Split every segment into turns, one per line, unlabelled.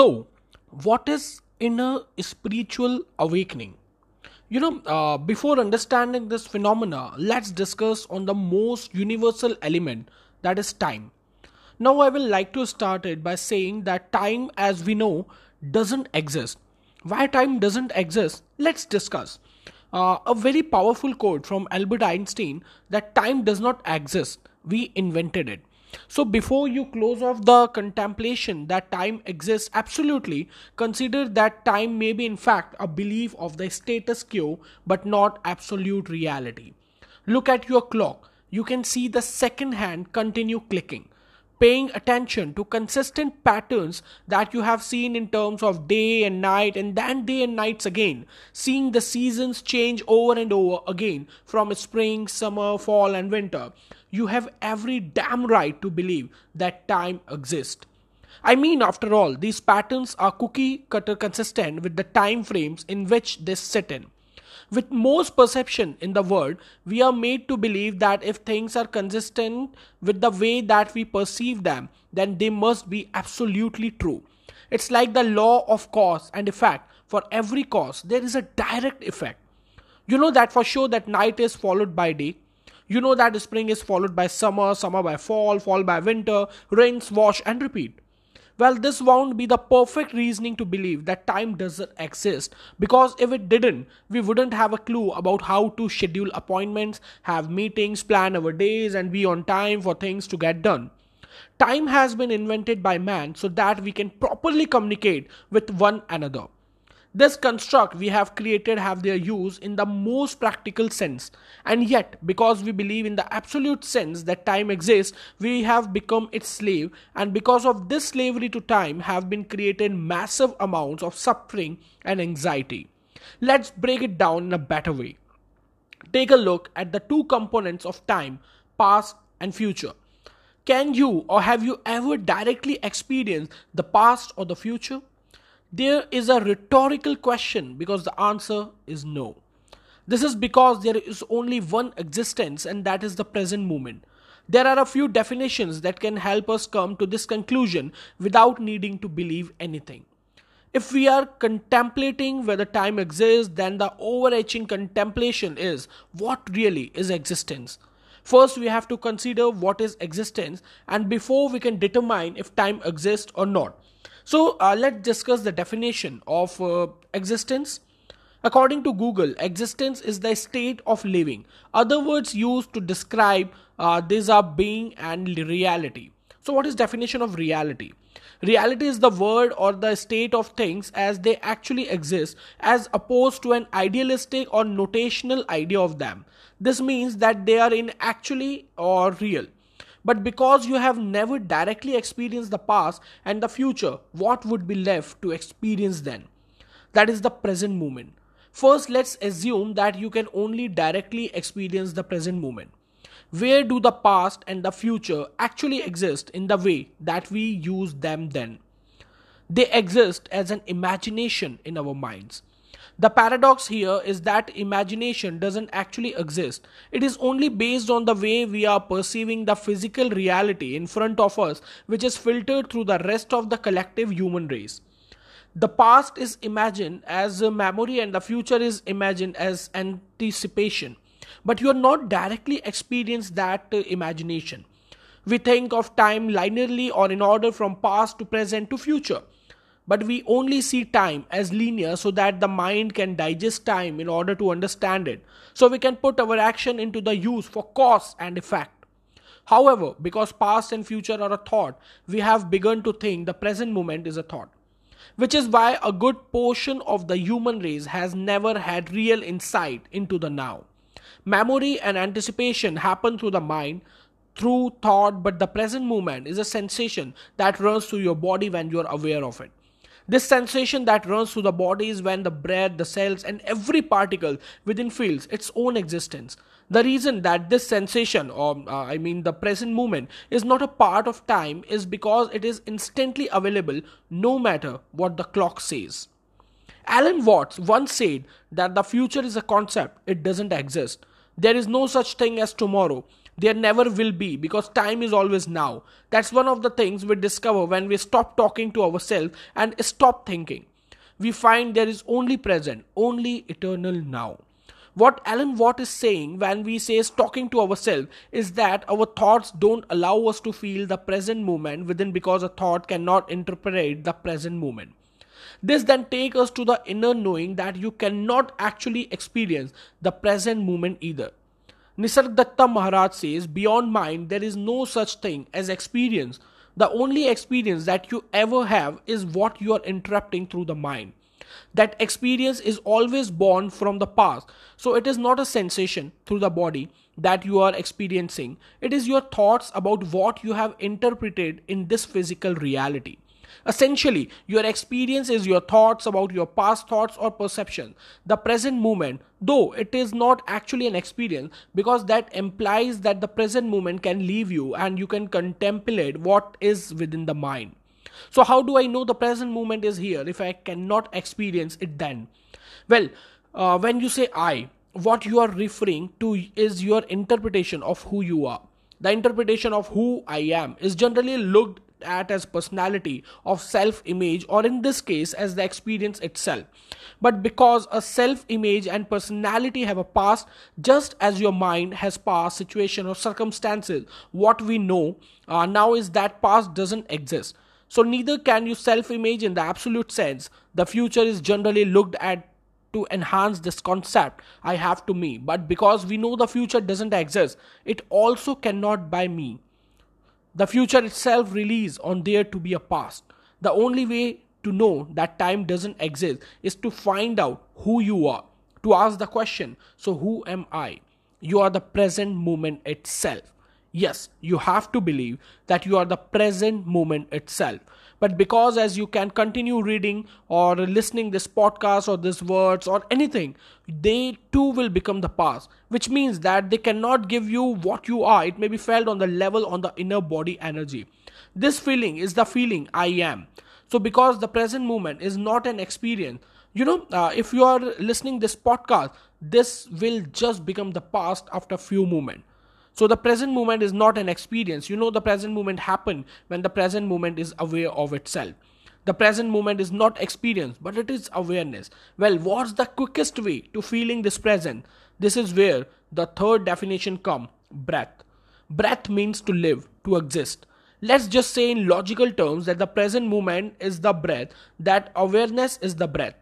So, what is inner spiritual awakening? You know, uh, before understanding this phenomena, let's discuss on the most universal element that is time. Now, I will like to start it by saying that time, as we know, doesn't exist. Why time doesn't exist? Let's discuss. Uh, a very powerful quote from Albert Einstein that time does not exist, we invented it. So, before you close off the contemplation that time exists, absolutely consider that time may be, in fact, a belief of the status quo but not absolute reality. Look at your clock, you can see the second hand continue clicking paying attention to consistent patterns that you have seen in terms of day and night and then day and nights again. Seeing the seasons change over and over again from spring summer fall and winter. You have every damn right to believe that time exists. I mean, after all, these patterns are cookie cutter consistent with the time frames in which they sit in. With most perception in the world, we are made to believe that if things are consistent with the way that we perceive them, then they must be absolutely true. It's like the law of cause and effect. For every cause, there is a direct effect. You know that for sure that night is followed by day. You know that spring is followed by summer, summer by fall, fall by winter, rains, wash, and repeat. Well, this won't be the perfect reasoning to believe that time doesn't exist because if it didn't, we wouldn't have a clue about how to schedule appointments, have meetings, plan our days, and be on time for things to get done. Time has been invented by man so that we can properly communicate with one another. This construct we have created have their use in the most practical sense. And yet, because we believe in the absolute sense that time exists, we have become its slave. And because of this slavery to time, have been created massive amounts of suffering and anxiety. Let's break it down in a better way. Take a look at the two components of time, past and future. Can you or have you ever directly experienced the past or the future? There is a rhetorical question because the answer is no. This is because there is only one existence and that is the present moment. There are a few definitions that can help us come to this conclusion without needing to believe anything. If we are contemplating whether time exists, then the overarching contemplation is what really is existence. First, we have to consider what is existence, and before we can determine if time exists or not. So uh, let's discuss the definition of uh, existence. According to Google, existence is the state of living. Other words used to describe uh, these are being and reality. So what is definition of reality? Reality is the word or the state of things as they actually exist as opposed to an idealistic or notational idea of them. This means that they are in actually or real. But because you have never directly experienced the past and the future, what would be left to experience then? That is the present moment. First, let's assume that you can only directly experience the present moment. Where do the past and the future actually exist in the way that we use them then? They exist as an imagination in our minds. The paradox here is that imagination doesn't actually exist. It is only based on the way we are perceiving the physical reality in front of us, which is filtered through the rest of the collective human race. The past is imagined as a memory and the future is imagined as anticipation. But you are not directly experience that uh, imagination. We think of time linearly or in order from past to present to future but we only see time as linear so that the mind can digest time in order to understand it. So we can put our action into the use for cause and effect. However, because past and future are a thought, we have begun to think the present moment is a thought. Which is why a good portion of the human race has never had real insight into the now. Memory and anticipation happen through the mind, through thought, but the present moment is a sensation that runs through your body when you are aware of it. This sensation that runs through the body is when the breath, the cells, and every particle within feels its own existence. The reason that this sensation, or uh, I mean the present moment, is not a part of time is because it is instantly available no matter what the clock says. Alan Watts once said that the future is a concept, it doesn't exist. There is no such thing as tomorrow. There never will be because time is always now. That's one of the things we discover when we stop talking to ourselves and stop thinking. We find there is only present, only eternal now. What Alan Watt is saying when we say talking to ourselves is that our thoughts don't allow us to feel the present moment within because a thought cannot interpret the present moment. This then takes us to the inner knowing that you cannot actually experience the present moment either. Nisargadatta Maharaj says, Beyond mind, there is no such thing as experience. The only experience that you ever have is what you are interrupting through the mind. That experience is always born from the past. So it is not a sensation through the body that you are experiencing. It is your thoughts about what you have interpreted in this physical reality. Essentially, your experience is your thoughts about your past thoughts or perception. The present moment, though it is not actually an experience, because that implies that the present moment can leave you and you can contemplate what is within the mind. So, how do I know the present moment is here if I cannot experience it then? Well, uh, when you say I, what you are referring to is your interpretation of who you are. The interpretation of who I am is generally looked at as personality of self image or in this case as the experience itself. But because a self image and personality have a past just as your mind has past situation or circumstances what we know uh, now is that past doesn't exist. So neither can you self image in the absolute sense. The future is generally looked at to enhance this concept I have to me. But because we know the future doesn't exist, it also cannot by me the future itself relies on there to be a past. The only way to know that time doesn't exist is to find out who you are, to ask the question, so who am I? You are the present moment itself. Yes, you have to believe that you are the present moment itself but because as you can continue reading or listening this podcast or this words or anything they too will become the past. Which means that they cannot give you what you are. It may be felt on the level on the inner body energy. This feeling is the feeling i am. So because the present moment is not an experience you know uh, if you are listening this podcast this will just become the past after few moments so the present moment is not an experience. You know, the present moment happened when the present moment is aware of itself. The present moment is not experience, but it is awareness. Well, what's the quickest way to feeling this present? This is where the third definition come breath. Breath means to live, to exist. Let's just say in logical terms that the present moment is the breath, that awareness is the breath.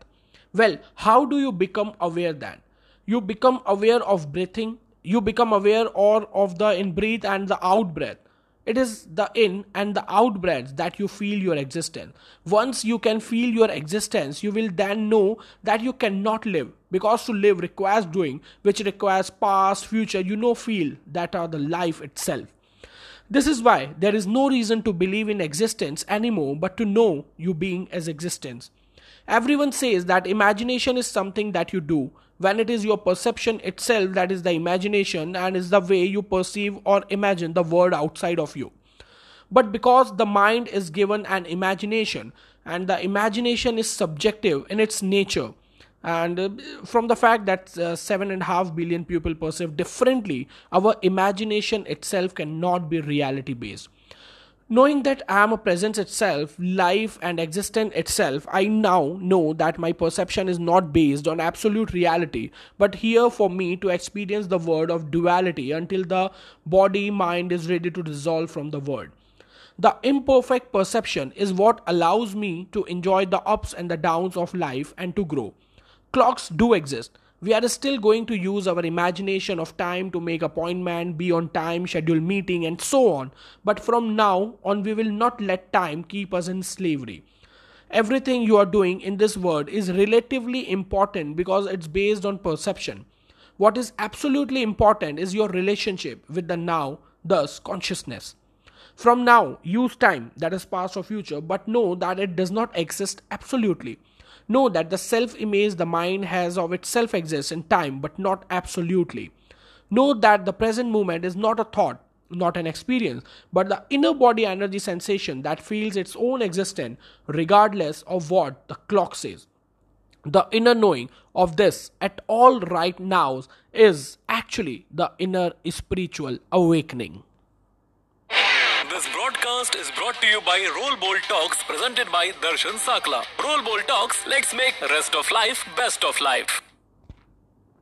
Well, how do you become aware then? You become aware of breathing, you become aware or of the in breath and the out breath it is the in and the out breaths that you feel your existence. Once you can feel your existence you will then know that you cannot live because to live requires doing which requires past future. You know feel that are the life itself. This is why there is no reason to believe in existence anymore but to know you being as existence. Everyone says that imagination is something that you do when it is your perception itself that is the imagination and is the way you perceive or imagine the world outside of you. But because the mind is given an imagination and the imagination is subjective in its nature, and uh, from the fact that uh, seven and a half billion people perceive differently, our imagination itself cannot be reality based. Knowing that I am a presence itself, life and existence itself, I now know that my perception is not based on absolute reality, but here for me to experience the world of duality until the body mind is ready to dissolve from the world. The imperfect perception is what allows me to enjoy the ups and the downs of life and to grow. Clocks do exist we are still going to use our imagination of time to make appointment be on time schedule meeting and so on. But from now on we will not let time keep us in slavery. Everything you are doing in this world is relatively important because it's based on perception. What is absolutely important is your relationship with the now thus consciousness. From now use time that is past or future but know that it does not exist absolutely Know that the self image the mind has of itself exists in time, but not absolutely. Know that the present moment is not a thought, not an experience, but the inner body energy sensation that feels its own existence regardless of what the clock says. the inner knowing of this at all right now is actually the inner spiritual awakening.
This is brought to you by Roll Bowl Talks presented by Darshan Sakla. Roll Bowl Talks, let's make rest of life best of life.